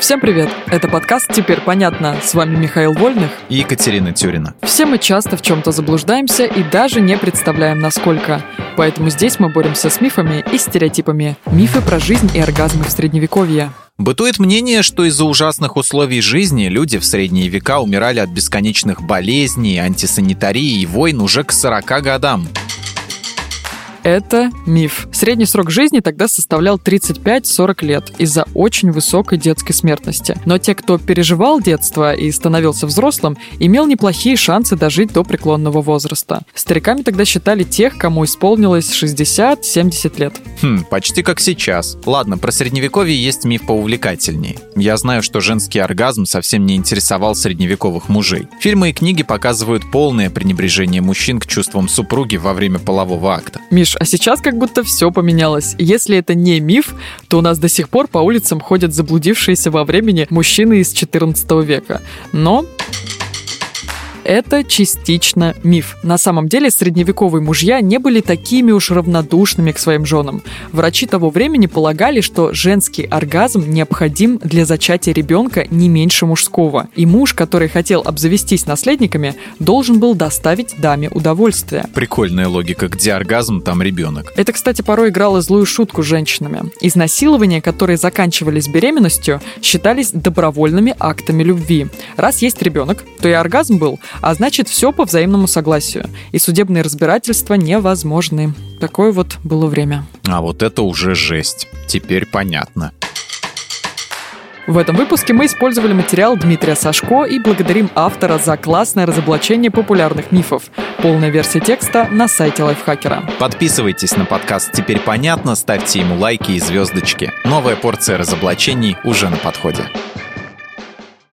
Всем привет! Это подкаст «Теперь понятно». С вами Михаил Вольных и Екатерина Тюрина. Все мы часто в чем-то заблуждаемся и даже не представляем, насколько. Поэтому здесь мы боремся с мифами и стереотипами. Мифы про жизнь и оргазмы в Средневековье. Бытует мнение, что из-за ужасных условий жизни люди в средние века умирали от бесконечных болезней, антисанитарии и войн уже к 40 годам это миф. Средний срок жизни тогда составлял 35-40 лет из-за очень высокой детской смертности. Но те, кто переживал детство и становился взрослым, имел неплохие шансы дожить до преклонного возраста. Стариками тогда считали тех, кому исполнилось 60-70 лет. Хм, почти как сейчас. Ладно, про средневековье есть миф поувлекательнее. Я знаю, что женский оргазм совсем не интересовал средневековых мужей. Фильмы и книги показывают полное пренебрежение мужчин к чувствам супруги во время полового акта. Миш, а сейчас как будто все поменялось. Если это не миф, то у нас до сих пор по улицам ходят заблудившиеся во времени мужчины из 14 века. Но это частично миф. На самом деле средневековые мужья не были такими уж равнодушными к своим женам. Врачи того времени полагали, что женский оргазм необходим для зачатия ребенка не меньше мужского. И муж, который хотел обзавестись наследниками, должен был доставить даме удовольствие. Прикольная логика, где оргазм, там ребенок. Это, кстати, порой играло злую шутку с женщинами. Изнасилования, которые заканчивались беременностью, считались добровольными актами любви. Раз есть ребенок, то и оргазм был а значит, все по взаимному согласию. И судебные разбирательства невозможны. Такое вот было время. А вот это уже жесть. Теперь понятно. В этом выпуске мы использовали материал Дмитрия Сашко и благодарим автора за классное разоблачение популярных мифов. Полная версия текста на сайте Лайфхакера. Подписывайтесь на подкаст «Теперь понятно», ставьте ему лайки и звездочки. Новая порция разоблачений уже на подходе.